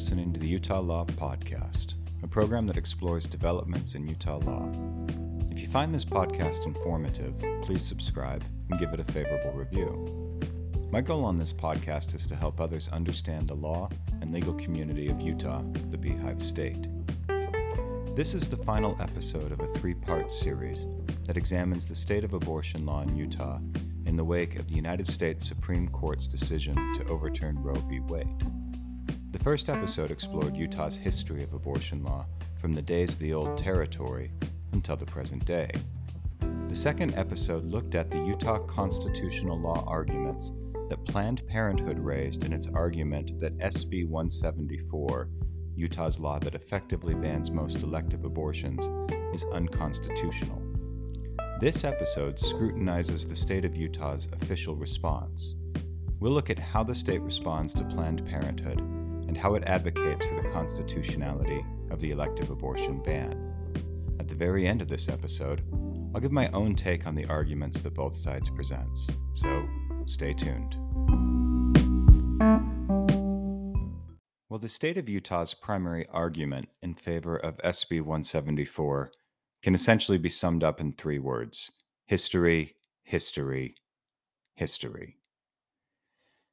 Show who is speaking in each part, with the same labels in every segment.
Speaker 1: listening to the Utah Law Podcast, a program that explores developments in Utah law. If you find this podcast informative, please subscribe and give it a favorable review. My goal on this podcast is to help others understand the law and legal community of Utah, the Beehive State. This is the final episode of a three part series that examines the state of abortion law in Utah in the wake of the United States Supreme Court's decision to overturn Roe v. Wade. The first episode explored Utah's history of abortion law from the days of the Old Territory until the present day. The second episode looked at the Utah constitutional law arguments that Planned Parenthood raised in its argument that SB 174, Utah's law that effectively bans most elective abortions, is unconstitutional. This episode scrutinizes the state of Utah's official response. We'll look at how the state responds to Planned Parenthood and how it advocates for the constitutionality of the elective abortion ban. At the very end of this episode, I'll give my own take on the arguments that both sides presents. So, stay tuned. Well, the state of Utah's primary argument in favor of SB 174 can essentially be summed up in three words history, history, history.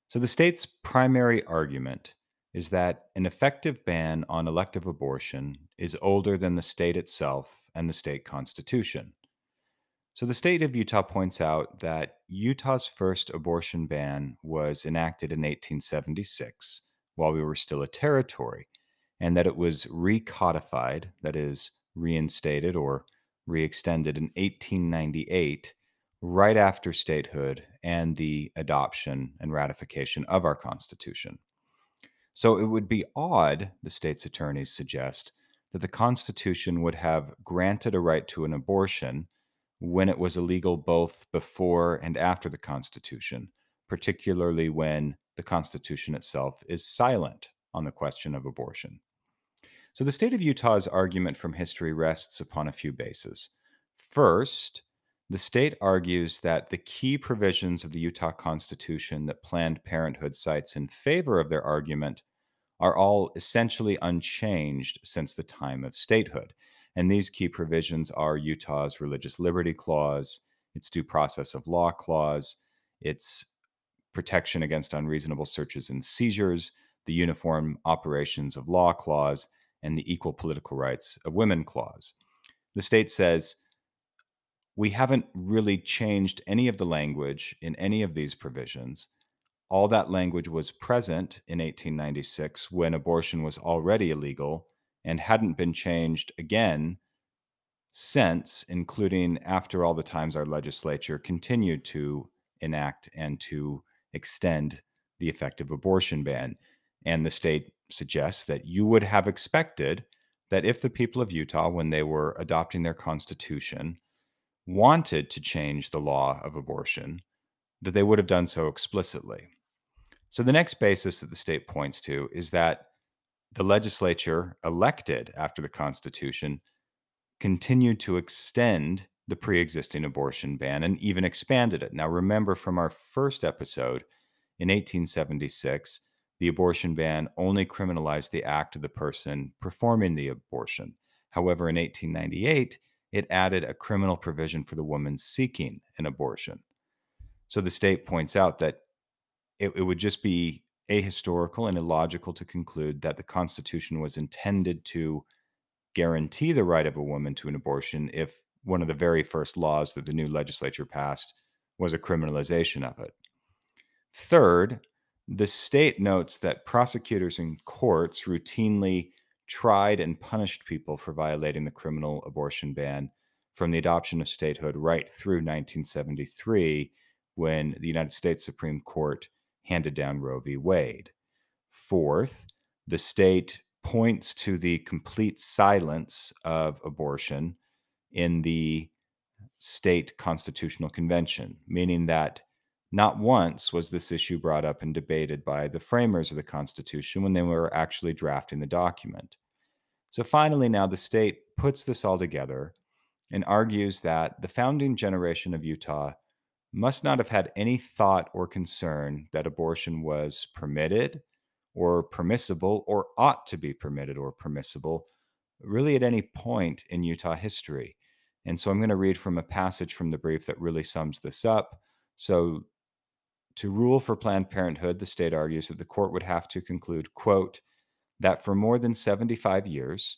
Speaker 1: So, the state's primary argument is that an effective ban on elective abortion is older than the state itself and the state constitution. So, the state of Utah points out that Utah's first abortion ban was enacted in 1876 while we were still a territory, and that it was recodified, that is, reinstated or reextended in 1898, right after statehood and the adoption and ratification of our Constitution. So it would be odd, the state's attorneys suggest, that the Constitution would have granted a right to an abortion when it was illegal both before and after the Constitution, particularly when the Constitution itself is silent on the question of abortion. So the state of Utah's argument from history rests upon a few bases. First, the state argues that the key provisions of the Utah Constitution that Planned Parenthood cites in favor of their argument are all essentially unchanged since the time of statehood. And these key provisions are Utah's Religious Liberty Clause, its Due Process of Law Clause, its Protection Against Unreasonable Searches and Seizures, the Uniform Operations of Law Clause, and the Equal Political Rights of Women Clause. The state says we haven't really changed any of the language in any of these provisions. All that language was present in 1896 when abortion was already illegal and hadn't been changed again since, including after all the times our legislature continued to enact and to extend the effective abortion ban. And the state suggests that you would have expected that if the people of Utah, when they were adopting their constitution, wanted to change the law of abortion, that they would have done so explicitly. So the next basis that the state points to is that the legislature elected after the Constitution continued to extend the pre existing abortion ban and even expanded it. Now, remember from our first episode in 1876, the abortion ban only criminalized the act of the person performing the abortion. However, in 1898, it added a criminal provision for the woman seeking an abortion. So the state points out that it, it would just be ahistorical and illogical to conclude that the Constitution was intended to guarantee the right of a woman to an abortion if one of the very first laws that the new legislature passed was a criminalization of it. Third, the state notes that prosecutors and courts routinely tried and punished people for violating the criminal abortion ban from the adoption of statehood right through 1973 when the United States Supreme Court handed down Roe v. Wade. Fourth, the state points to the complete silence of abortion in the state constitutional convention, meaning that not once was this issue brought up and debated by the framers of the Constitution when they were actually drafting the document. So finally, now the state puts this all together and argues that the founding generation of Utah must not have had any thought or concern that abortion was permitted or permissible or ought to be permitted or permissible, really at any point in Utah history. And so I'm going to read from a passage from the brief that really sums this up. So, to rule for Planned Parenthood, the state argues that the court would have to conclude, quote, that for more than 75 years,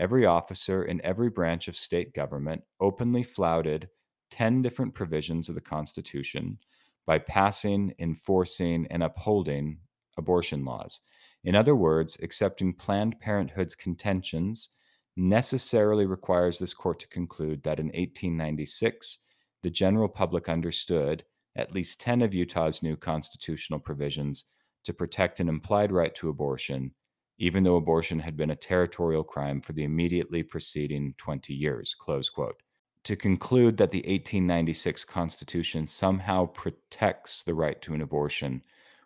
Speaker 1: every officer in every branch of state government openly flouted 10 different provisions of the Constitution by passing, enforcing, and upholding abortion laws. In other words, accepting Planned Parenthood's contentions necessarily requires this court to conclude that in 1896, the general public understood at least 10 of Utah's new constitutional provisions to protect an implied right to abortion, even though abortion had been a territorial crime for the immediately preceding 20 years. Close quote to conclude that the 1896 Constitution somehow protects the right to an abortion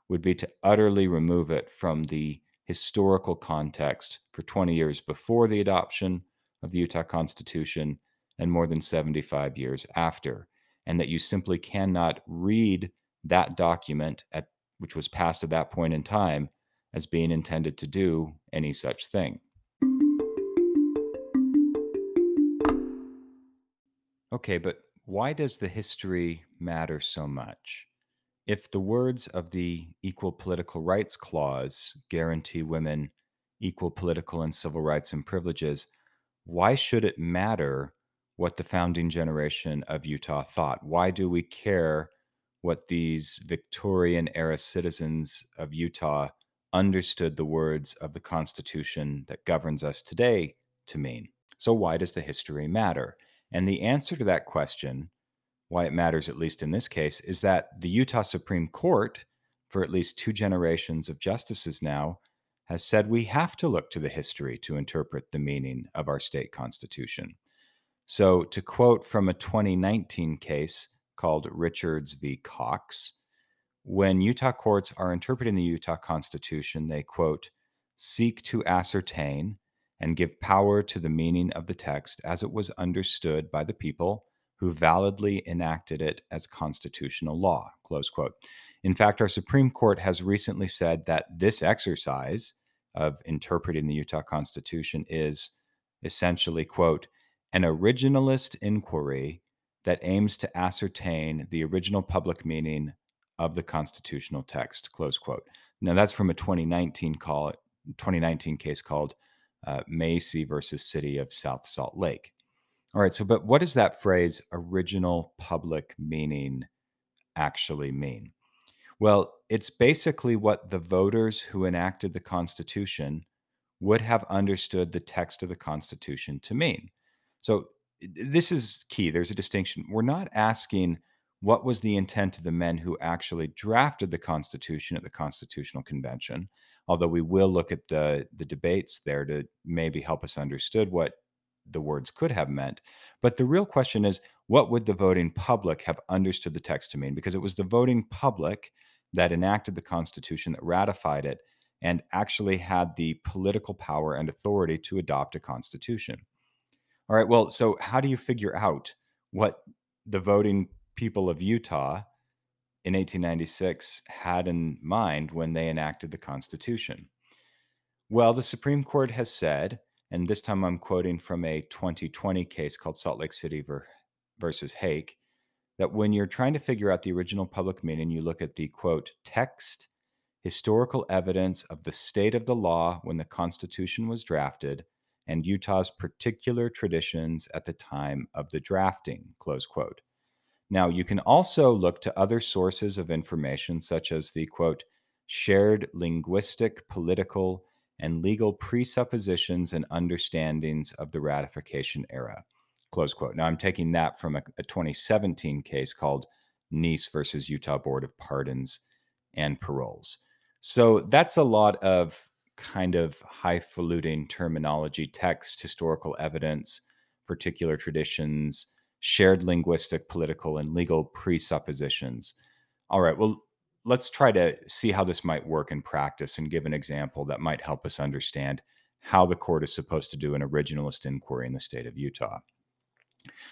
Speaker 1: would be to utterly remove it from the historical context for 20 years before the adoption of the Utah Constitution and more than 75 years after, and that you simply cannot read that document, at, which was passed at that point in time, as being intended to do any such thing. Okay, but why does the history matter so much? If the words of the Equal Political Rights Clause guarantee women equal political and civil rights and privileges, why should it matter what the founding generation of Utah thought? Why do we care what these Victorian era citizens of Utah understood the words of the Constitution that governs us today to mean? So, why does the history matter? And the answer to that question, why it matters, at least in this case, is that the Utah Supreme Court, for at least two generations of justices now, has said we have to look to the history to interpret the meaning of our state constitution. So, to quote from a 2019 case called Richards v. Cox, when Utah courts are interpreting the Utah Constitution, they quote, seek to ascertain and give power to the meaning of the text as it was understood by the people who validly enacted it as constitutional law. Close quote. In fact, our Supreme Court has recently said that this exercise of interpreting the Utah Constitution is essentially, quote, an originalist inquiry that aims to ascertain the original public meaning of the constitutional text, close quote. Now, that's from a 2019 call, 2019 case called uh, Maese versus City of South Salt Lake. All right, so but what does that phrase original public meaning actually mean? Well, it's basically what the voters who enacted the Constitution would have understood the text of the Constitution to mean. So this is key. There's a distinction. We're not asking what was the intent of the men who actually drafted the Constitution at the Constitutional Convention although we will look at the the debates there to maybe help us understood what the words could have meant. But the real question is, what would the voting public have understood the text to mean? Because it was the voting public that enacted the Constitution, that ratified it, and actually had the political power and authority to adopt a Constitution. All right, well, so how do you figure out what the voting people of Utah in 1896 had in mind when they enacted the Constitution? Well, the Supreme Court has said, and this time I'm quoting from a 2020 case called Salt Lake City versus Haik, that when you're trying to figure out the original public meaning, you look at the quote, text, historical evidence of the state of the law when the Constitution was drafted, and Utah's particular traditions at the time of the drafting, close quote. Now, you can also look to other sources of information, such as the quote, shared linguistic, political, and legal presuppositions and understandings of the ratification era. Close quote. Now, I'm taking that from a, a 2017 case called Neese versus Utah Board of Pardons and Paroles. So that's a lot of kind of highfalutin terminology, text, historical evidence, particular traditions, shared linguistic, political, and legal presuppositions. All right, well, let's try to see how this might work in practice and give an example that might help us understand how the court is supposed to do an originalist inquiry in the state of Utah.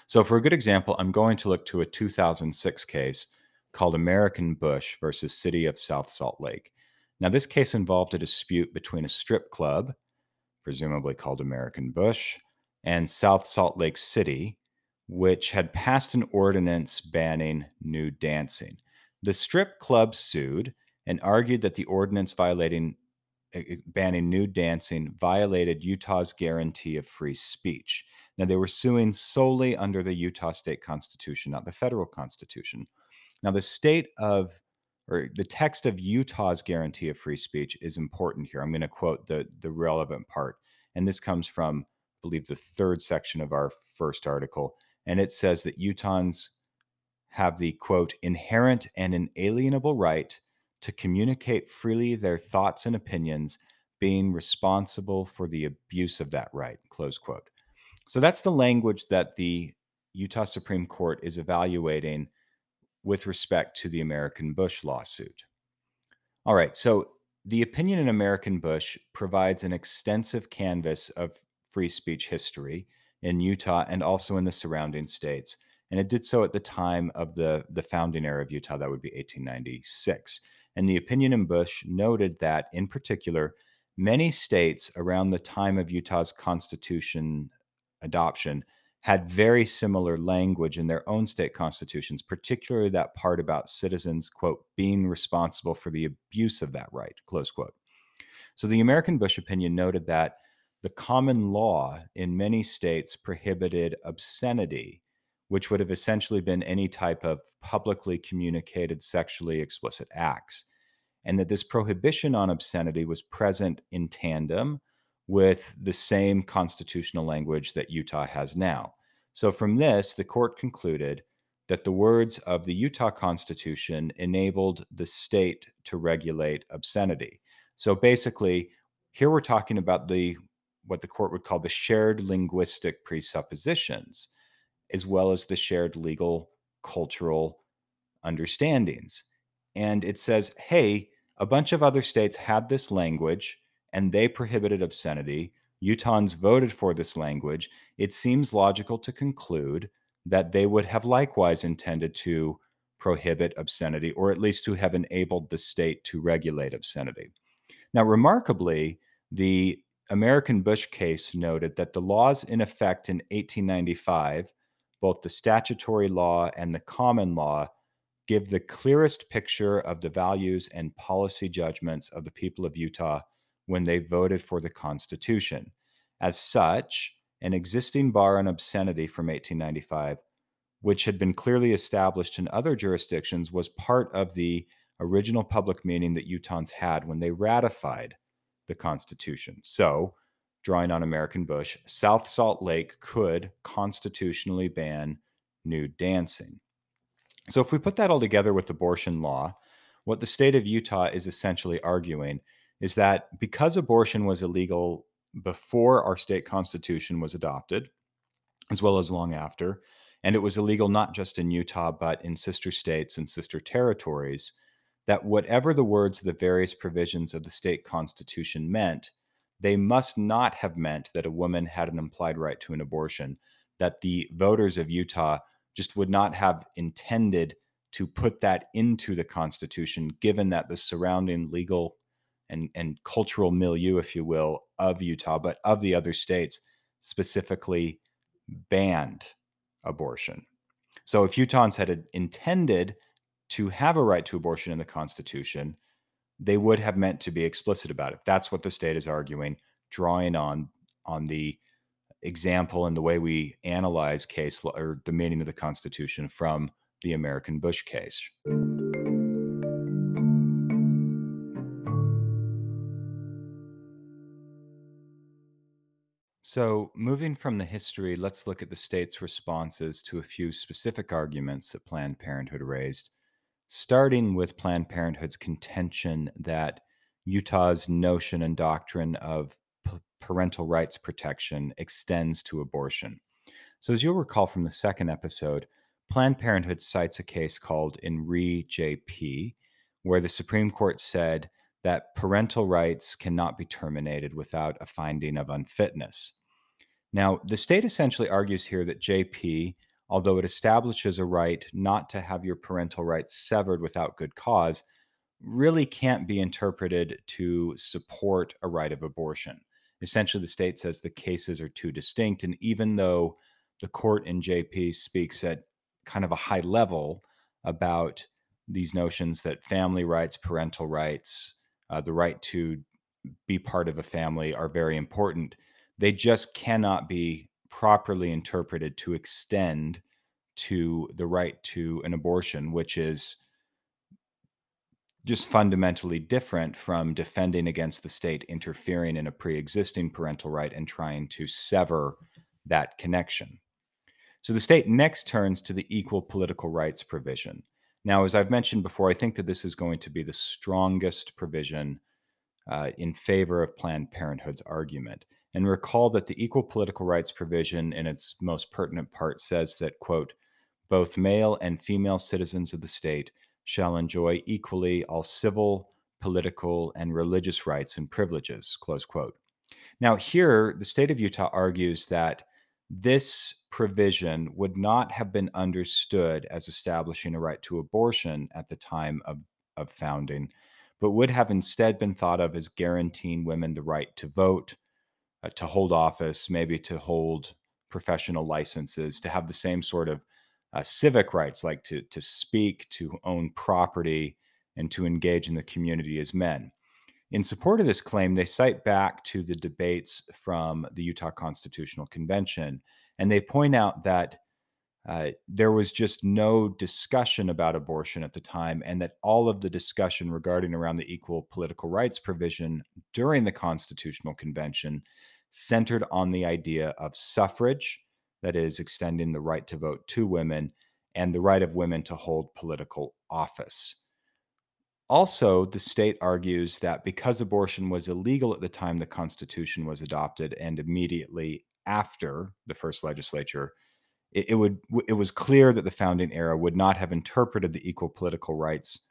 Speaker 1: So, for a good example, I'm going to look to a 2006 case called American Bush versus City of South Salt Lake. Now, this case involved a dispute between a strip club, presumably called American Bush, and South Salt Lake City, which had passed an ordinance banning nude dancing. The strip club sued and argued that the ordinance violating banning nude dancing violated Utah's guarantee of free speech. Now they were suing solely under the Utah state constitution, not the federal constitution. Now the state of or the text of Utah's guarantee of free speech is important here. I'm going to quote the the relevant part, and this comes from, I believe, the third section of our first article, and it says that Utahns have the quote inherent and inalienable right to communicate freely their thoughts and opinions, being responsible for the abuse of that right. Close quote. So that's the language that the Utah Supreme Court is evaluating with respect to the American Bush lawsuit. All right, so the opinion in American Bush provides an extensive canvas of free speech history in Utah and also in the surrounding states. And it did so at the time of the, the founding era of Utah, that would be 1896. And the opinion in Bush noted that, in particular, many states around the time of Utah's constitution adoption had very similar language in their own state constitutions, particularly that part about citizens, quote, being responsible for the abuse of that right, close quote. So the American Bush opinion noted that the common law in many states prohibited obscenity, which would have essentially been any type of publicly communicated sexually explicit acts, and that this prohibition on obscenity was present in tandem with the same constitutional language that Utah has now. So, from this, the court concluded that the words of the Utah Constitution enabled the state to regulate obscenity. So, basically, here we're talking about the what the court would call the shared linguistic presuppositions, as well as the shared legal cultural understandings. And it says, hey, a bunch of other states had this language and they prohibited obscenity. Utahns voted for this language. It seems logical to conclude that they would have likewise intended to prohibit obscenity, or at least to have enabled the state to regulate obscenity. Now, remarkably, the American Bush case noted that the laws in effect in 1895, both the statutory law and the common law, give the clearest picture of the values and policy judgments of the people of Utah when they voted for the Constitution. As such, an existing bar on obscenity from 1895, which had been clearly established in other jurisdictions, was part of the original public meaning that Utahns had when they ratified the Constitution. So, drawing on American Bush, South Salt Lake could constitutionally ban nude dancing. So, if we put that all together with abortion law, what the state of Utah is essentially arguing is that because abortion was illegal before our state constitution was adopted, as well as long after, and it was illegal not just in Utah, but in sister states and sister territories, that whatever the words of the various provisions of the state constitution meant, they must not have meant that a woman had an implied right to an abortion, that the voters of Utah just would not have intended to put that into the Constitution, given that the surrounding legal and, and cultural milieu, if you will, of Utah, but of the other states specifically banned abortion. So if Utahns had intended to have a right to abortion in the Constitution, they would have meant to be explicit about it. That's what the state is arguing, drawing on on the example and the way we analyze case law or the meaning of the Constitution from the American Bush case. So, moving from the history, let's look at the state's responses to a few specific arguments that Planned Parenthood raised, starting with Planned Parenthood's contention that Utah's notion and doctrine of p- parental rights protection extends to abortion. So, as you'll recall from the second episode, Planned Parenthood cites a case called In Re JP, where the Supreme Court said that parental rights cannot be terminated without a finding of unfitness. Now, the state essentially argues here that JP, although it establishes a right not to have your parental rights severed without good cause, really can't be interpreted to support a right of abortion. Essentially, the state says the cases are too distinct. And even though the court in JP speaks at kind of a high level about these notions that family rights, parental rights, uh, the right to be part of a family are very important, they just cannot be properly interpreted to extend to the right to an abortion, which is just fundamentally different from defending against the state interfering in a pre existing parental right and trying to sever that connection. So the state next turns to the equal political rights provision. Now, as I've mentioned before, I think that this is going to be the strongest provision uh, in favor of Planned Parenthood's argument. And recall that the equal political rights provision, in its most pertinent part, says that, quote, both male and female citizens of the state shall enjoy equally all civil, political, and religious rights and privileges, close quote. Now, here, the state of Utah argues that this provision would not have been understood as establishing a right to abortion at the time of, of founding, but would have instead been thought of as guaranteeing women the right to vote, uh, to hold office, maybe to hold professional licenses, to have the same sort of uh, civic rights like to, to speak, to own property, and to engage in the community as men. In support of this claim, they cite back to the debates from the Utah Constitutional Convention, and they point out that uh, there was just no discussion about abortion at the time, and that all of the discussion regarding around the equal political rights provision during the Constitutional Convention centered on the idea of suffrage that is, extending the right to vote to women and the right of women to hold political office. Also, the state argues that because abortion was illegal at the time the Constitution was adopted and immediately after the first legislature, it, it, would it was clear that the founding era would not have interpreted the equal political rights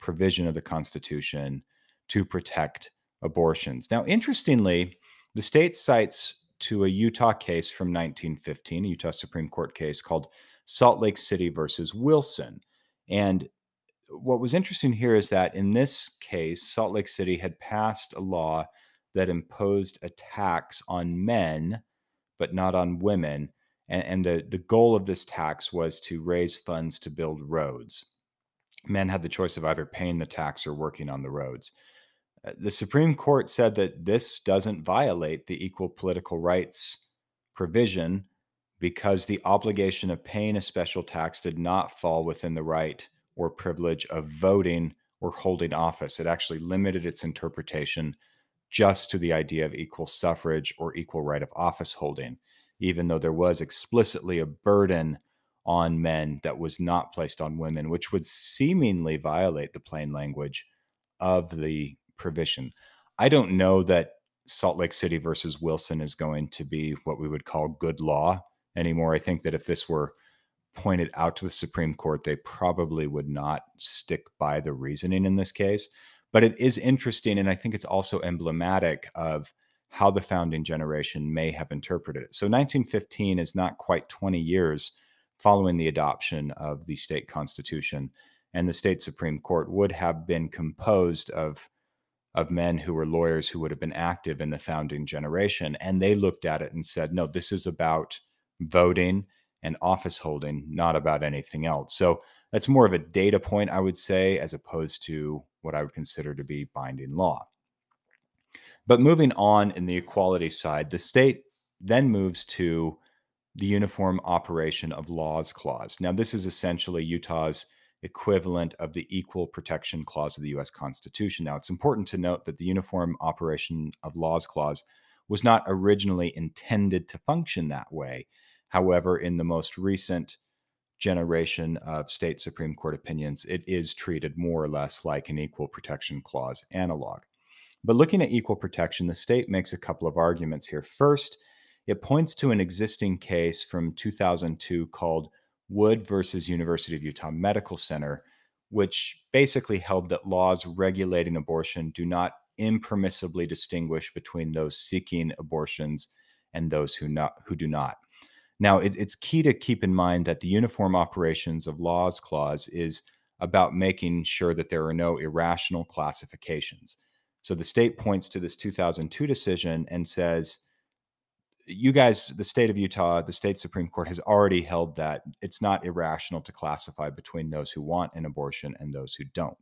Speaker 1: provision of the Constitution to protect abortions. Now, interestingly, the state cites to a Utah case from 1915, a Utah Supreme Court case called Salt Lake City versus Wilson. And what was interesting here is that in this case, Salt Lake City had passed a law that imposed a tax on men, but not on women. And, and the, the goal of this tax was to raise funds to build roads. Men had the choice of either paying the tax or working on the roads. Uh, the Supreme Court said that this doesn't violate the equal political rights provision because the obligation of paying a special tax did not fall within the right or privilege of voting or holding office. It actually limited its interpretation just to the idea of equal suffrage or equal right of office holding, even though there was explicitly a burden on men that was not placed on women, which would seemingly violate the plain language of the provision. I don't know that Salt Lake City versus Wilson is going to be what we would call good law anymore. I think that if this were pointed out to the Supreme Court, they probably would not stick by the reasoning in this case. But it is interesting, and I think it's also emblematic of how the founding generation may have interpreted it. So 1915 is not quite 20 years following the adoption of the state constitution, and the state Supreme Court would have been composed of of men who were lawyers who would have been active in the founding generation. And they looked at it and said, no, this is about voting and office holding, not about anything else. So that's more of a data point, I would say, as opposed to what I would consider to be binding law. But moving on in the equality side, the state then moves to the Uniform Operation of Laws Clause. Now, this is essentially Utah's equivalent of the Equal Protection Clause of the US Constitution. Now, it's important to note that the Uniform Operation of Laws Clause was not originally intended to function that way. However, in the most recent generation of state Supreme Court opinions, it is treated more or less like an Equal Protection Clause analog. But looking at equal protection, the state makes a couple of arguments here. First, it points to an existing case from 2002 called Wood versus University of Utah Medical Center, which basically held that laws regulating abortion do not impermissibly distinguish between those seeking abortions and those who not who do not. Now, it, it's key to keep in mind that the Uniform Operations of Laws Clause is about making sure that there are no irrational classifications. So the state points to this 2002 decision and says, you guys, the state of Utah, the state Supreme Court has already held that it's not irrational to classify between those who want an abortion and those who don't.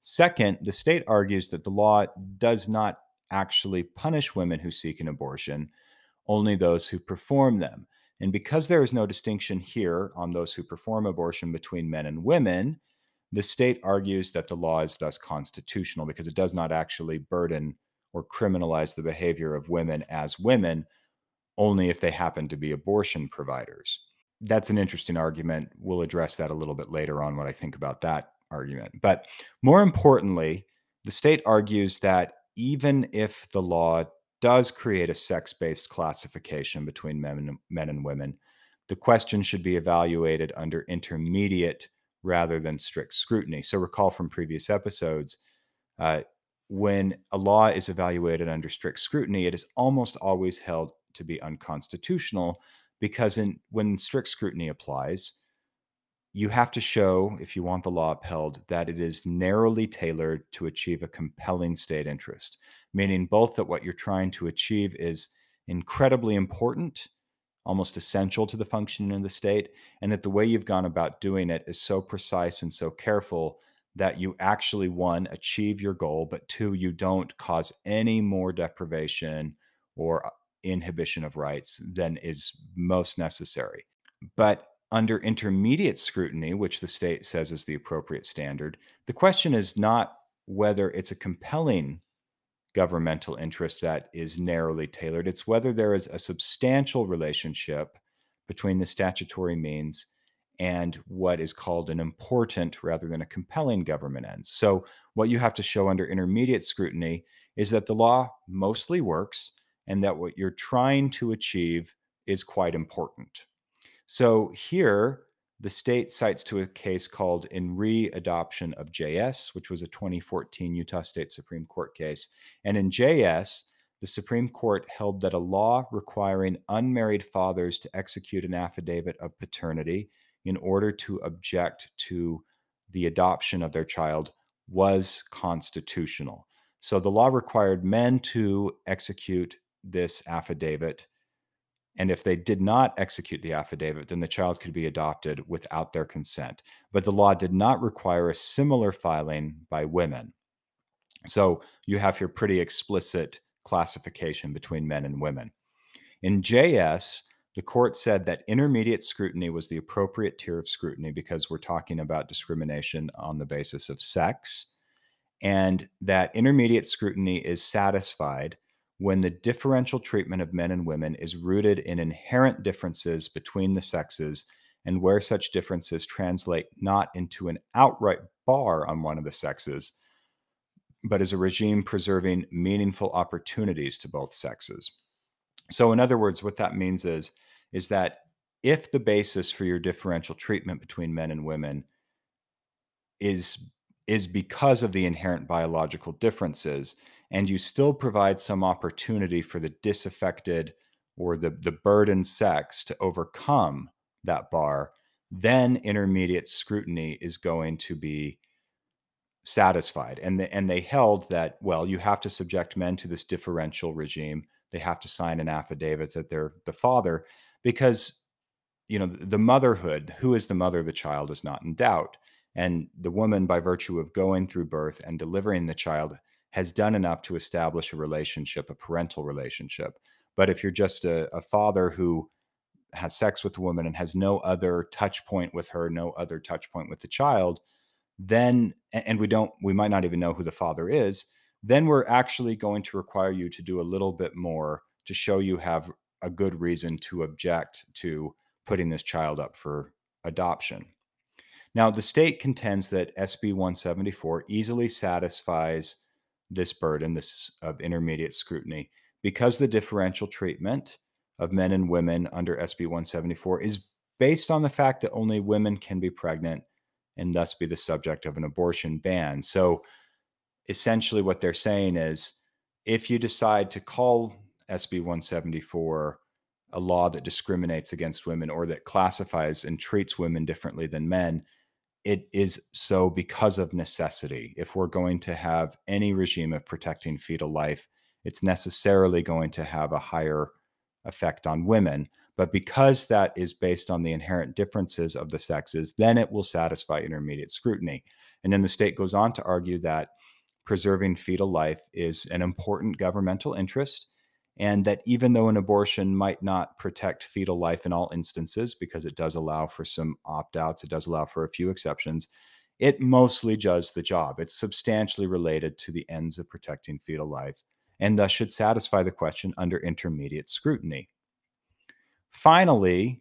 Speaker 1: Second, the state argues that the law does not actually punish women who seek an abortion, only those who perform them. And because there is no distinction here on those who perform abortion between men and women, the state argues that the law is thus constitutional because it does not actually burden or criminalize the behavior of women as women, only if they happen to be abortion providers. That's an interesting argument. We'll address that a little bit later on, what I think about that argument. But more importantly, the state argues that even if the law does create a sex based classification between men men and women, the question should be evaluated under intermediate rather than strict scrutiny. So, recall from previous episodes, uh, when a law is evaluated under strict scrutiny, it is almost always held to be unconstitutional because in, when strict scrutiny applies, you have to show, if you want the law upheld, that it is narrowly tailored to achieve a compelling state interest, meaning both that what you're trying to achieve is incredibly important, almost essential to the functioning of the state, and that the way you've gone about doing it is so precise and so careful that you actually, one, achieve your goal, but two, you don't cause any more deprivation or inhibition of rights than is most necessary. But under intermediate scrutiny, which the state says is the appropriate standard, the question is not whether it's a compelling governmental interest that is narrowly tailored. It's whether there is a substantial relationship between the statutory means and what is called an important rather than a compelling government ends. So, what you have to show under intermediate scrutiny is that the law mostly works and that what you're trying to achieve is quite important. So here, the state cites to a case called in re-adoption of JS, which was a 2014 Utah State Supreme Court case. And in JS, the Supreme Court held that a law requiring unmarried fathers to execute an affidavit of paternity in order to object to the adoption of their child was constitutional. So the law required men to execute this affidavit and if they did not execute the affidavit, then the child could be adopted without their consent. But the law did not require a similar filing by women. So you have here pretty explicit classification between men and women. In JS, the court said that intermediate scrutiny was the appropriate tier of scrutiny because we're talking about discrimination on the basis of sex, and that intermediate scrutiny is satisfied when the differential treatment of men and women is rooted in inherent differences between the sexes and where such differences translate not into an outright bar on one of the sexes, but as a regime preserving meaningful opportunities to both sexes. So, in other words, what that means is, is that if the basis for your differential treatment between men and women is is because of the inherent biological differences, and you still provide some opportunity for the disaffected or the, the burdened sex to overcome that bar, then intermediate scrutiny is going to be satisfied. And, the, and they held that, well, you have to subject men to this differential regime. They have to sign an affidavit that they're the father because, you know, the motherhood, who is the mother of the child, is not in doubt. And the woman, by virtue of going through birth and delivering the child, has done enough to establish a relationship, a parental relationship. But if you're just a, a father who has sex with a woman and has no other touch point with her, no other touch point with the child, then, and we don't, we might not even know who the father is, then we're actually going to require you to do a little bit more to show you have a good reason to object to putting this child up for adoption. Now, the state contends that SB 174 easily satisfies this burden, this of intermediate scrutiny, because the differential treatment of men and women under SB 174 is based on the fact that only women can be pregnant and thus be the subject of an abortion ban. So essentially, what they're saying is if you decide to call SB 174 a law that discriminates against women or that classifies and treats women differently than men, it is so because of necessity. If we're going to have any regime of protecting fetal life, it's necessarily going to have a higher effect on women. But because that is based on the inherent differences of the sexes, then it will satisfy intermediate scrutiny. And then the state goes on to argue that preserving fetal life is an important governmental interest, and that even though an abortion might not protect fetal life in all instances, because it does allow for some opt outs, it does allow for a few exceptions, it mostly does the job. It's substantially related to the ends of protecting fetal life, and thus should satisfy the question under intermediate scrutiny. Finally,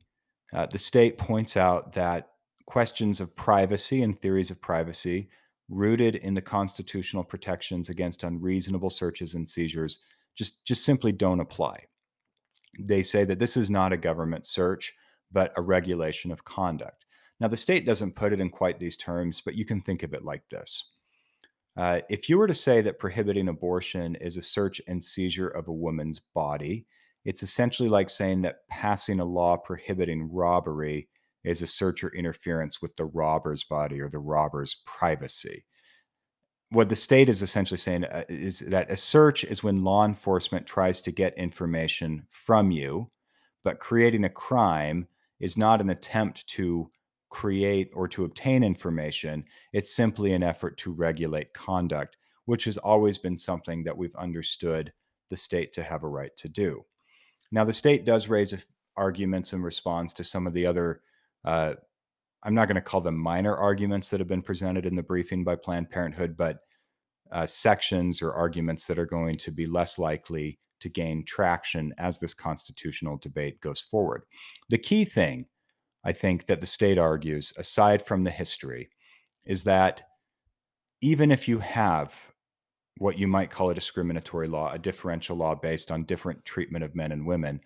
Speaker 1: uh, the state points out that questions of privacy and theories of privacy rooted in the constitutional protections against unreasonable searches and seizures just just simply don't apply. They say that this is not a government search but a regulation of conduct. Now the state doesn't put it in quite these terms, but you can think of it like this. Uh, if you were to say that prohibiting abortion is a search and seizure of a woman's body, it's essentially like saying that passing a law prohibiting robbery is a search or interference with the robber's body or the robber's privacy. What the state is essentially saying uh, is that a search is when law enforcement tries to get information from you, but creating a crime is not an attempt to create or to obtain information. It's simply an effort to regulate conduct, which has always been something that we've understood the state to have a right to do. Now, the state does raise arguments in response to some of the other uh, I'm not going to call them minor arguments that have been presented in the briefing by Planned Parenthood, but uh, sections or arguments that are going to be less likely to gain traction as this constitutional debate goes forward. The key thing, I think, that the state argues, aside from the history, is that even if you have what you might call a discriminatory law, a differential law based on different treatment of men and women,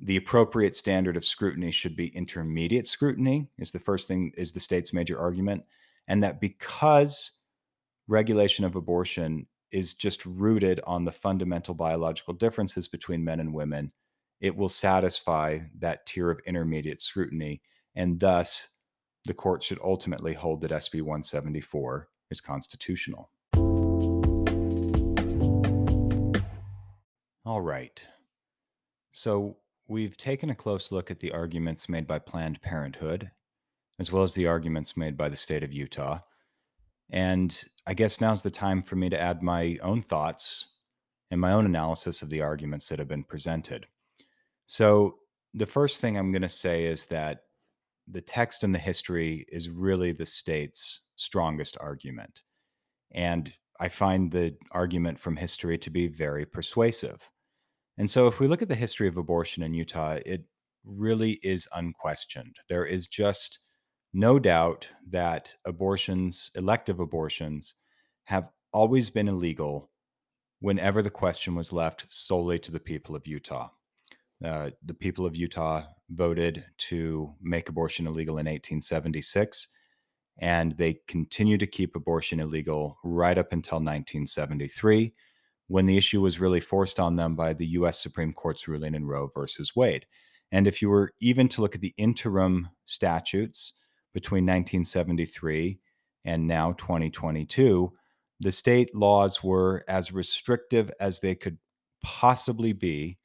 Speaker 1: the appropriate standard of scrutiny should be intermediate scrutiny is the first thing is the state's major argument and that because regulation of abortion is just rooted on the fundamental biological differences between men and women it will satisfy that tier of intermediate scrutiny and thus the court should ultimately hold that SB 174 is constitutional. All right. So We've taken a close look at the arguments made by Planned Parenthood, as well as the arguments made by the state of Utah. And I guess now's the time for me to add my own thoughts and my own analysis of the arguments that have been presented. So, the first thing I'm going to say is that the text and the history is really the state's strongest argument. And I find the argument from history to be very persuasive. And so, if we look at the history of abortion in Utah, it really is unquestioned. There is just no doubt that abortions, elective abortions, have always been illegal whenever the question was left solely to the people of Utah. Uh, the people of Utah voted to make abortion illegal in 1876, and they continue to keep abortion illegal right up until 1973 when the issue was really forced on them by the US Supreme Court's ruling in Roe versus Wade. And if you were even to look at the interim statutes between 1973 and now 2022, the state laws were as restrictive as they could possibly be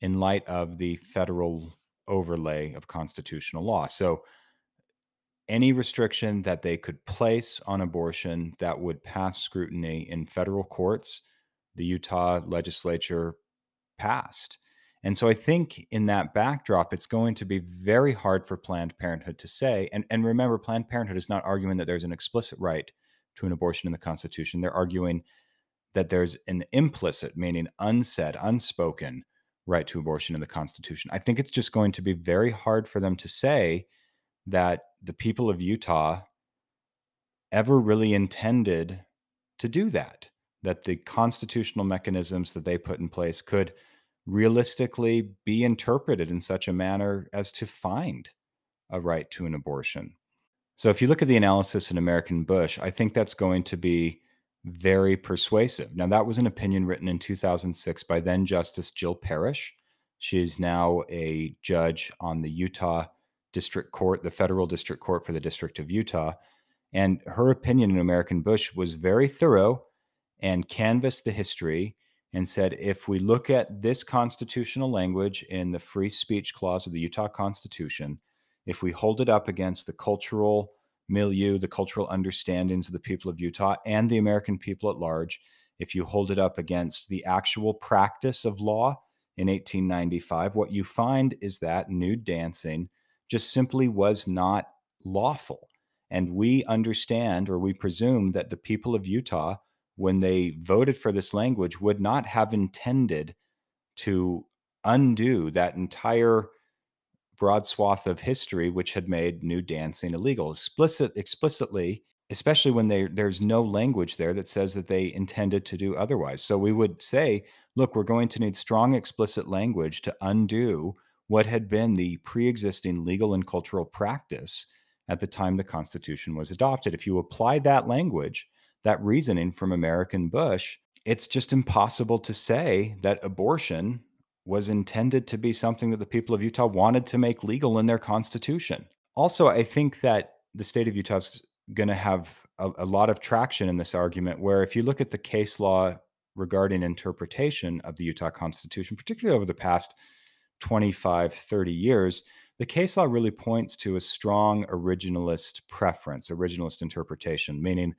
Speaker 1: in light of the federal overlay of constitutional law. So, any restriction that they could place on abortion that would pass scrutiny in federal courts the Utah legislature passed. And so I think in that backdrop, it's going to be very hard for Planned Parenthood to say. And, and remember, Planned Parenthood is not arguing that there's an explicit right to an abortion in the Constitution. They're arguing that there's an implicit, meaning unsaid, unspoken right to abortion in the Constitution. I think it's just going to be very hard for them to say that the people of Utah ever really intended to do that that the constitutional mechanisms that they put in place could realistically be interpreted in such a manner as to find a right to an abortion. So, if you look at the analysis in American Bush, I think that's going to be very persuasive. Now, that was an opinion written in 2006 by then Justice Jill Parrish. She is now a judge on the Utah district court, the federal district court for the District of Utah. And her opinion in American Bush was very thorough and canvassed the history and said if we look at this constitutional language in the free speech clause of the Utah Constitution, if we hold it up against the cultural milieu, the cultural understandings of the people of Utah and the American people at large, if you hold it up against the actual practice of law in 1895, what you find is that nude dancing just simply was not lawful. And we understand or we presume that the people of Utah when they voted for this language would not have intended to undo that entire broad swath of history which had made new dancing illegal. Explicit explicitly especially when they, there's no language there that says that they intended to do otherwise. So we would say look we're going to need strong explicit language to undo what had been the pre-existing legal and cultural practice at the time the constitution was adopted. If you apply that language that reasoning from American Bush, it's just impossible to say that abortion was intended to be something that the people of Utah wanted to make legal in their constitution. Also, I think that the state of Utah is going to have a, a, lot of traction in this argument, where if you look at the case law regarding interpretation of the Utah Constitution, particularly over the past 25, 30 years, the case law really points to a strong originalist preference, originalist interpretation, meaning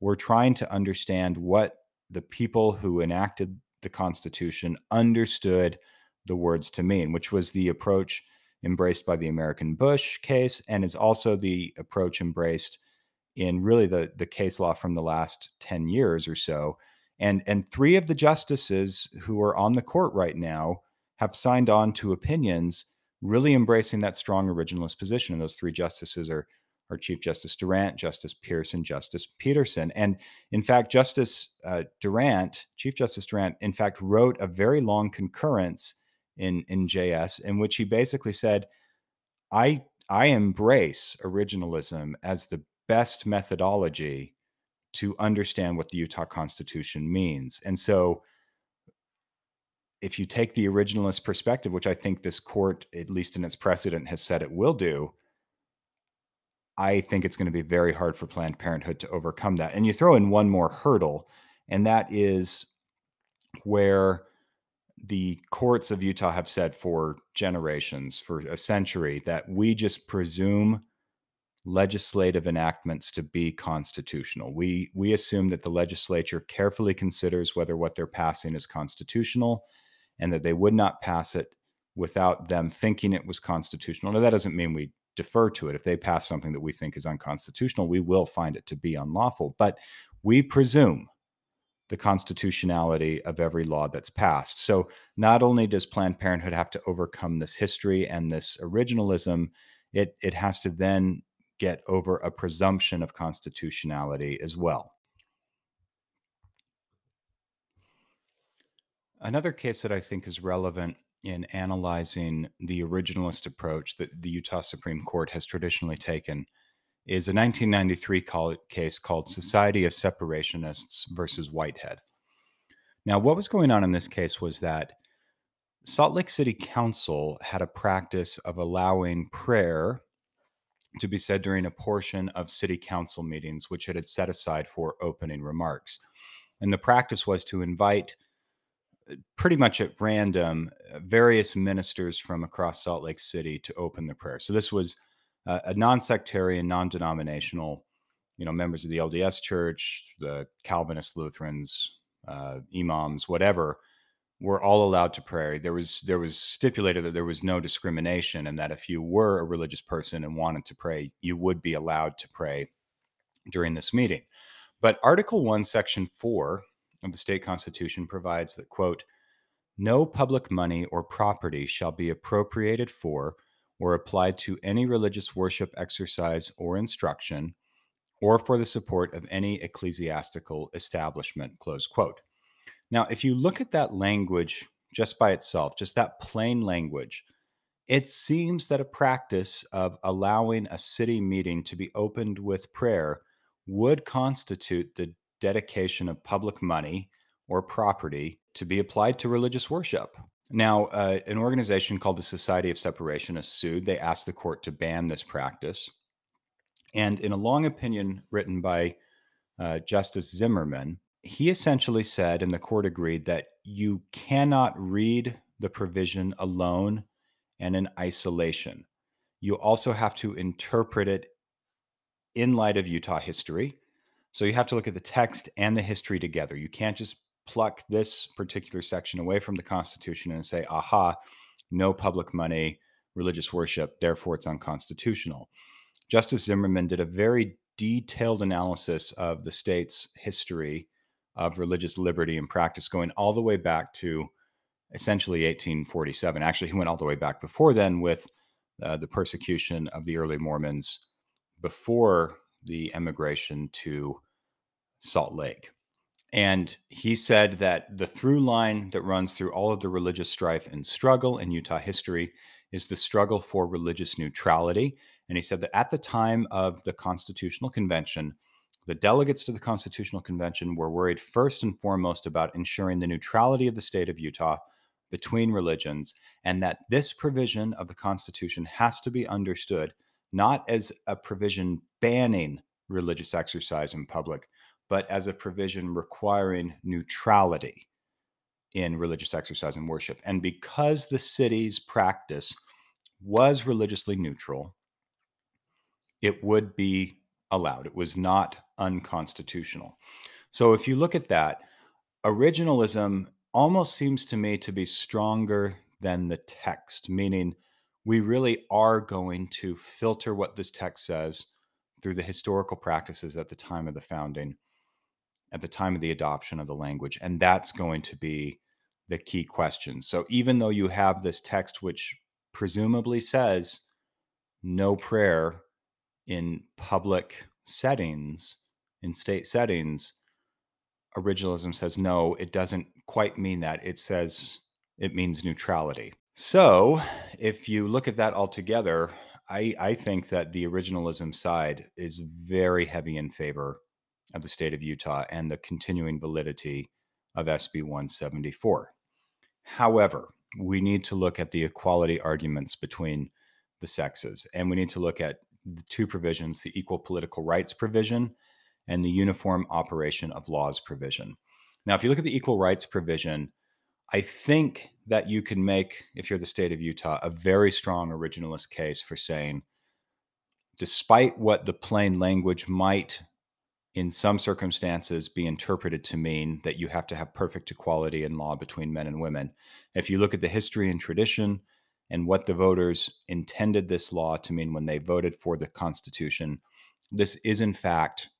Speaker 1: we're trying to understand what the people who enacted the Constitution understood the words to mean, which was the approach embraced by the American Bush case and is also the approach embraced in really the, the case law from the last 10 years or so. And, and three of the justices who are on the court right now have signed on to opinions really embracing that strong originalist position. And those three justices are are Chief Justice Durrant, Justice and Justice Peterson. And in fact, Justice uh, Durrant, Chief Justice Durrant, in fact, wrote a very long concurrence in, in JS in which he basically said, I, I embrace originalism as the best methodology to understand what the Utah Constitution means. And so, if you take the originalist perspective, which I think this court, at least in its precedent, has said it will do, I think it's going to be very hard for Planned Parenthood to overcome that. And you throw in one more hurdle, and that is where the courts of Utah have said for generations, for a century, that we just presume legislative enactments to be constitutional. We we assume that the legislature carefully considers whether what they're passing is constitutional and that they would not pass it without them thinking it was constitutional. Now that doesn't mean we defer to it. If they pass something that we think is unconstitutional, we will find it to be unlawful. But we presume the constitutionality of every law that's passed. So not only does Planned Parenthood have to overcome this history and this originalism, it, it has to then get over a presumption of constitutionality as well. Another case that I think is relevant in analyzing the originalist approach that the Utah Supreme Court has traditionally taken is a 1993 call, case called mm-hmm. Society of Separationists versus Whitehead. Now, what was going on in this case was that Salt Lake City Council had a practice of allowing prayer to be said during a portion of city council meetings, which it had set aside for opening remarks. And the practice was to invite pretty much at random uh, various ministers from across Salt Lake City to open the prayer. So this was uh, a non-sectarian, non-denominational, you know, members of the LDS Church, the Calvinist Lutherans, uh, imams, whatever, were all allowed to pray. There was there was stipulated that there was no discrimination, and that if you were a religious person and wanted to pray, you would be allowed to pray during this meeting. But Article One, Section Four of the state constitution provides that, quote, no public money or property shall be appropriated for or applied to any religious worship, exercise, or instruction, or for the support of any ecclesiastical establishment, close quote. Now, if you look at that language just by itself, just that plain language, it seems that a practice of allowing a city meeting to be opened with prayer would constitute the dedication of public money or property to be applied to religious worship. Now, uh, an organization called the Society of Separationists sued. They asked the court to ban this practice. And in a long opinion written by uh, Justice Zimmerman, he essentially said, and the court agreed, that you cannot read the provision alone and in isolation. You also have to interpret it in light of Utah history. So you have to look at the text and the history together. You can't just pluck this particular section away from the Constitution and say, aha, no public money, religious worship, therefore it's unconstitutional. Justice Zimmerman did a very detailed analysis of the state's history of religious liberty and practice going all the way back to essentially 1847. Actually, he went all the way back before then with uh, the persecution of the early Mormons before the emigration to Salt Lake. And he said that the through line that runs through all of the religious strife and struggle in Utah history is the struggle for religious neutrality. And he said that at the time of the Constitutional Convention, the delegates to the Constitutional Convention were worried first and foremost about ensuring the neutrality of the state of Utah between religions, and that this provision of the Constitution has to be understood not as a provision banning religious exercise in public, but as a provision requiring neutrality in religious exercise and worship. And because the city's practice was religiously neutral, it would be allowed. It was not unconstitutional. So if you look at that, originalism almost seems to me to be stronger than the text, meaning we really are going to filter what this text says through the historical practices at the time of the founding, at the time of the adoption of the language. And that's going to be the key question. So even though you have this text, which presumably says no prayer in public settings, in state settings, originalism says no, it doesn't quite mean that. It says it means neutrality. So if you look at that altogether, I, I think that the originalism side is very heavy in favor of the state of Utah and the continuing validity of SB 174. However, we need to look at the equality arguments between the sexes, and we need to look at the two provisions the equal political rights provision and the uniform operation of laws provision. Now, if you look at the equal rights provision, I think that you can make, if you're the state of Utah, a very strong originalist case for saying, despite what the plain language might, in some circumstances, be interpreted to mean that you have to have perfect equality in law between men and women, if you look at the history and tradition and what the voters intended this law to mean when they voted for the Constitution, this is in fact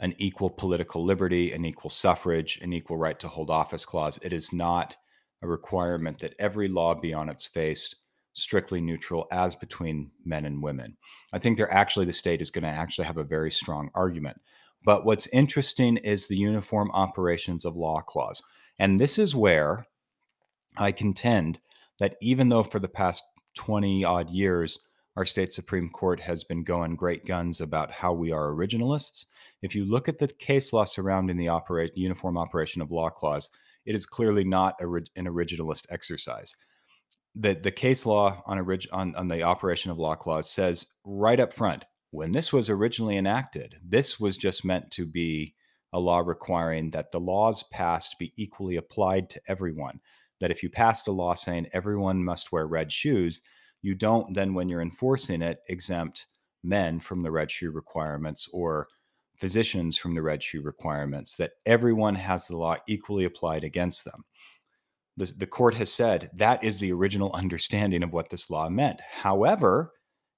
Speaker 1: an equal political liberty, an equal suffrage, an equal right to hold office clause. It is not a requirement that every law be on its face strictly neutral as between men and women. I think they're actually the state is going to actually have a very strong argument. But what's interesting is the uniform operations of law clause. And this is where I contend that even though for the past 20 odd years, our state Supreme Court has been going great guns about how we are originalists, if you look at the case law surrounding the operate, uniform operation of law clause, it is clearly not a, an originalist exercise. The, the case law on, orig, on, on the operation of law clause says right up front when this was originally enacted, this was just meant to be a law requiring that the laws passed be equally applied to everyone. That if you passed a law saying everyone must wear red shoes, you don't then, when you're enforcing it, exempt men from the red shoe requirements or physicians from the red shoe requirements, that everyone has the law equally applied against them. The, the court has said that is the original understanding of what this law meant. However,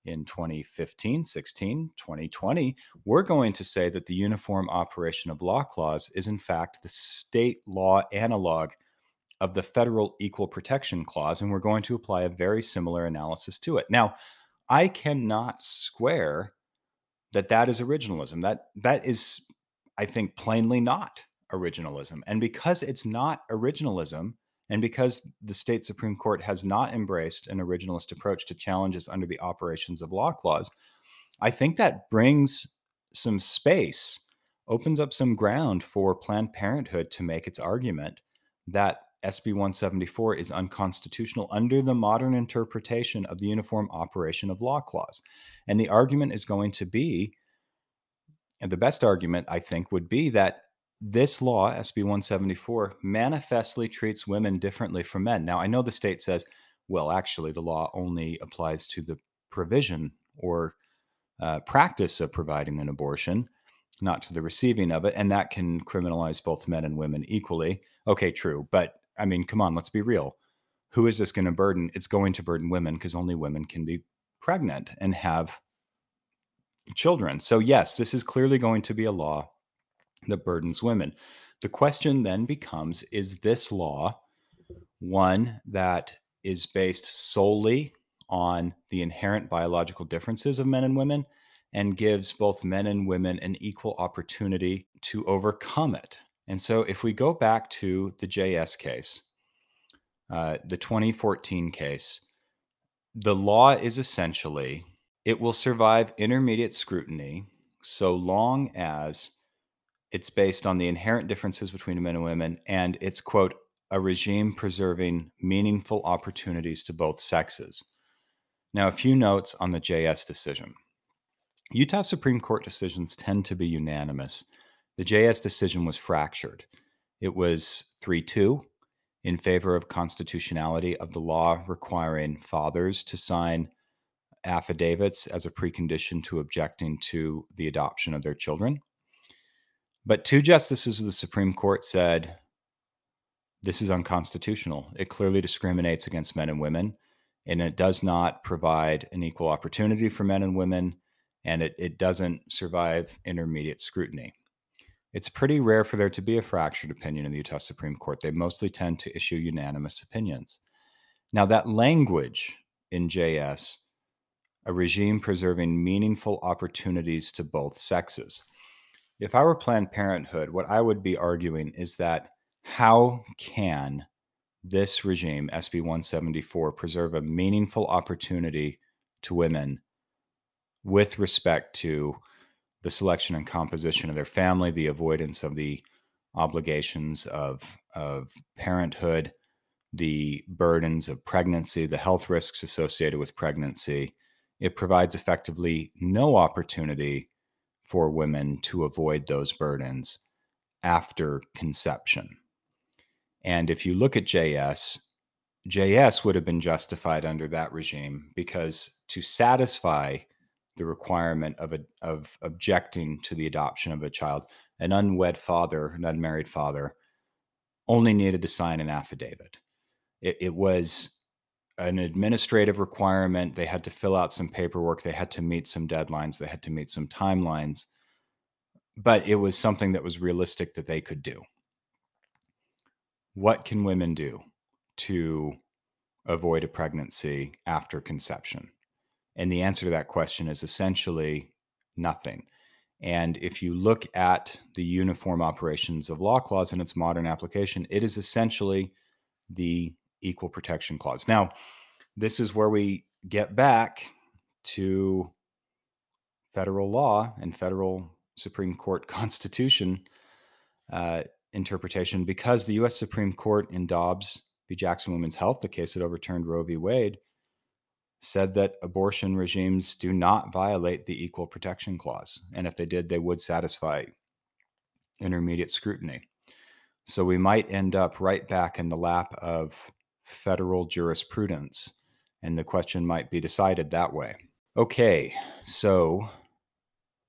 Speaker 1: in 2015, 16, 2020, we're going to say that the Uniform Operation of Law Clause is, in fact, the state law analog of the federal Equal Protection Clause, and we're going to apply a very similar analysis to it. Now, I cannot square that that is originalism. That that is, I think, plainly not originalism. And because it's not originalism, and because the state Supreme Court has not embraced an originalist approach to challenges under the operations of law clause, I think that brings some space, opens up some ground for Planned Parenthood to make its argument that SB 174 is unconstitutional under the modern interpretation of the Uniform Operation of Law Clause. And the argument is going to be, and the best argument, I think, would be that this law, SB 174, manifestly treats women differently from men. Now, I know the state says, well, actually, the law only applies to the provision or uh, practice of providing an abortion, not to the receiving of it. And that can criminalize both men and women equally. Okay, true. But I mean, come on, let's be real. Who is this going to burden? It's going to burden women because only women can be pregnant and have children. So, yes, this is clearly going to be a law that burdens women. The question then becomes is this law one that is based solely on the inherent biological differences of men and women and gives both men and women an equal opportunity to overcome it? And so, if we go back to the JS case, uh, the 2014 case, the law is essentially it will survive intermediate scrutiny so long as it's based on the inherent differences between men and women, and it's, quote, a regime preserving meaningful opportunities to both sexes. Now, a few notes on the JS decision. Utah Supreme Court decisions tend to be unanimous. The JS decision was fractured. It was 3 2 in favor of constitutionality of the law requiring fathers to sign affidavits as a precondition to objecting to the adoption of their children. But two justices of the Supreme Court said this is unconstitutional. It clearly discriminates against men and women, and it does not provide an equal opportunity for men and women, and it, it doesn't survive intermediate scrutiny. It's pretty rare for there to be a fractured opinion in the Utah Supreme Court. They mostly tend to issue unanimous opinions. Now, that language in JS, a regime preserving meaningful opportunities to both sexes, if I were Planned Parenthood, what I would be arguing is that how can this regime, SB 174, preserve a meaningful opportunity to women with respect to the selection and composition of their family, the avoidance of the obligations of, of parenthood, the burdens of pregnancy, the health risks associated with pregnancy. It provides effectively no opportunity for women to avoid those burdens after conception. And if you look at JS, JS would have been justified under that regime because to satisfy the requirement of, a, of objecting to the adoption of a child, an unwed father, an unmarried father, only needed to sign an affidavit. It, it was an administrative requirement. They had to fill out some paperwork. They had to meet some deadlines. They had to meet some timelines. But it was something that was realistic that they could do. What can women do to avoid a pregnancy after conception? And the answer to that question is essentially nothing. And if you look at the Uniform Operations of Law Clause and its modern application, it is essentially the equal protection clause. Now, this is where we get back to federal law and federal Supreme Court Constitution uh, interpretation because the U.S. Supreme Court in Dobbs v. Jackson Women's Health, the case that overturned Roe v. Wade, said that abortion regimes do not violate the Equal Protection Clause. And if they did, they would satisfy intermediate scrutiny. So we might end up right back in the lap of federal jurisprudence, and the question might be decided that way. Okay, so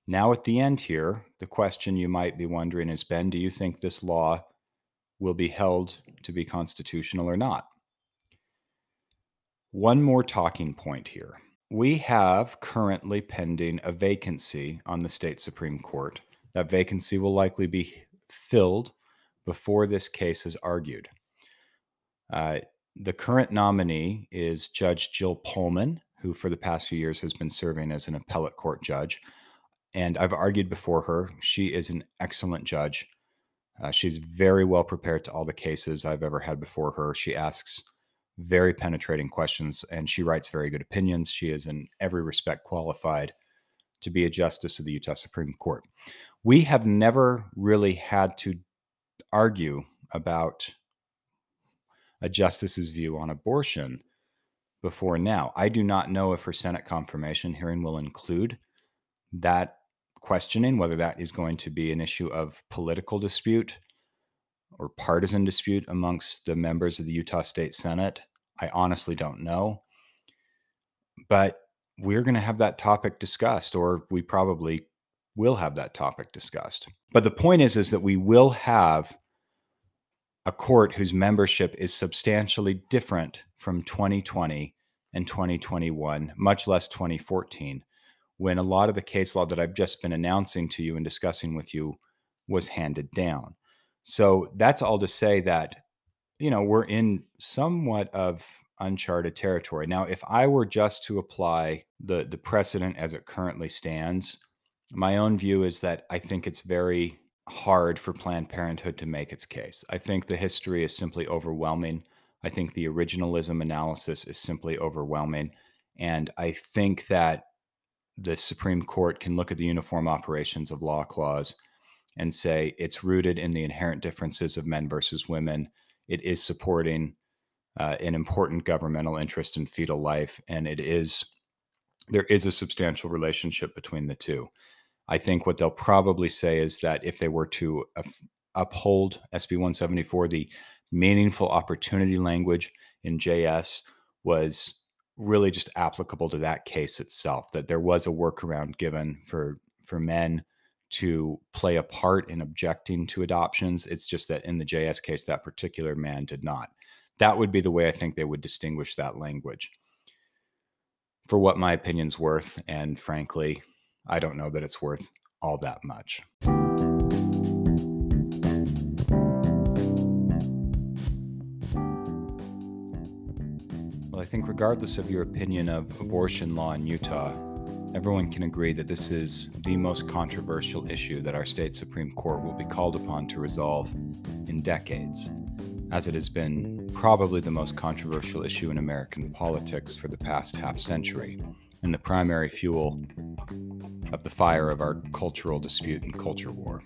Speaker 1: now at the end here, the question you might be wondering is Ben, do you think this law will be held to be constitutional or not? One more talking point here. We have currently pending a vacancy on the state Supreme Court. That vacancy will likely be filled before this case is argued. Uh, the current nominee is Judge Jill Pohlman, who for the past few years has been serving as an appellate court judge. And I've argued before her. She is an excellent judge. Uh, she's very well prepared to all the cases I've ever had before her. She asks very penetrating questions and she writes very good opinions. She is, in every respect, qualified to be a justice of the Utah Supreme Court. We have never really had to argue about a justice's view on abortion before now. I do not know if her Senate confirmation hearing will include that questioning, whether that is going to be an issue of political dispute or partisan dispute amongst the members of the Utah State Senate. I honestly don't know. But we're going to have that topic discussed, or we probably will have that topic discussed. But the point is, is that we will have a court whose membership is substantially different from 2020 and 2021, much less 2014, when a lot of the case law that I've just been announcing to you and discussing with you was handed down. So that's all to say that, you know, we're in somewhat of uncharted territory. Now, if I were just to apply the, the precedent as it currently stands, my own view is that I think it's very hard for Planned Parenthood to make its case. I think the history is simply overwhelming. I think the originalism analysis is simply overwhelming. And I think that the Supreme Court can look at the Uniform Operations of Law Clause and say it's rooted in the inherent differences of men versus women. It is supporting uh, an important governmental interest in fetal life, and it is there is a substantial relationship between the two. I think what they'll probably say is that if they were to uphold SB 174, the meaningful opportunity language in JS was really just applicable to that case itself, that there was a workaround given for, for men to play a part in objecting to adoptions. It's just that in the JS case, that particular man did not. That would be the way I think they would distinguish that language. For what my opinion's worth, and frankly, I don't know that it's worth all that much. Well, I think, regardless of your opinion of abortion law in Utah, everyone can agree that this is the most controversial issue that our state Supreme Court will be called upon to resolve in decades, as it has been probably the most controversial issue in American politics for the past half century, and the primary fuel of the fire of our cultural dispute and culture war.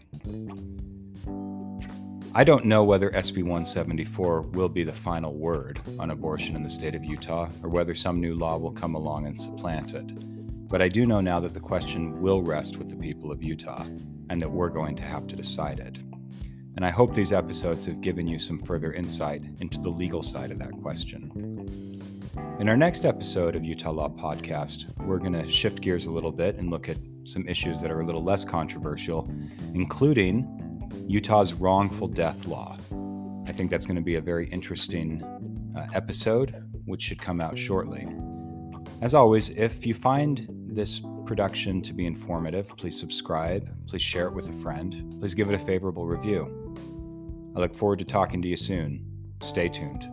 Speaker 1: I don't know whether SB 174 will be the final word on abortion in the state of Utah or whether some new law will come along and supplant it. But I do know now that the question will rest with the people of Utah and that we're going to have to decide it. And I hope these episodes have given you some further insight into the legal side of that question. In our next episode of Utah Law Podcast, we're going to shift gears a little bit and look at some issues that are a little less controversial, including Utah's wrongful death law. I think that's going to be a very interesting uh, episode, which should come out shortly. As always, if you find this production to be informative, please subscribe, please share it with a friend, please give it a favorable review. I look forward to talking to you soon. Stay tuned.